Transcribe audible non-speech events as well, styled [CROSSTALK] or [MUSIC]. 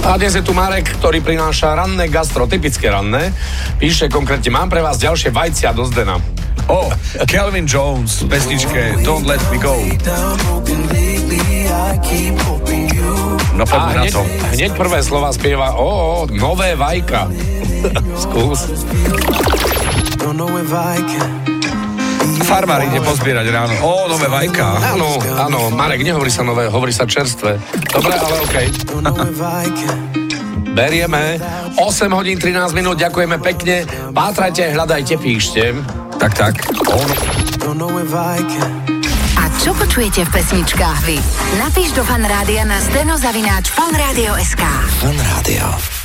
A dnes je tu Marek, ktorý prináša ranné gastro, typické ranné. Píše konkrétne, mám pre vás ďalšie vajcia do zdena. O, oh, Calvin Jones v pesničke Don't Let Me Go. No poďme na hneď, to. hneď prvé slova spieva, o, o nové vajka. [LAUGHS] Skús. Farmár ide pozbierať ráno. Ó, nové vajka. Áno, áno, Marek, nehovorí sa nové, hovorí sa čerstvé. Dobre, ale okej. [LAUGHS] Berieme. 8 hodín 13 minút, ďakujeme pekne. Pátrajte, hľadajte, píšte. Tak, tak. A čo počujete v pesničkách vy? Napíš do fanrádia na steno zavináč fanradio.sk Fan Rádio.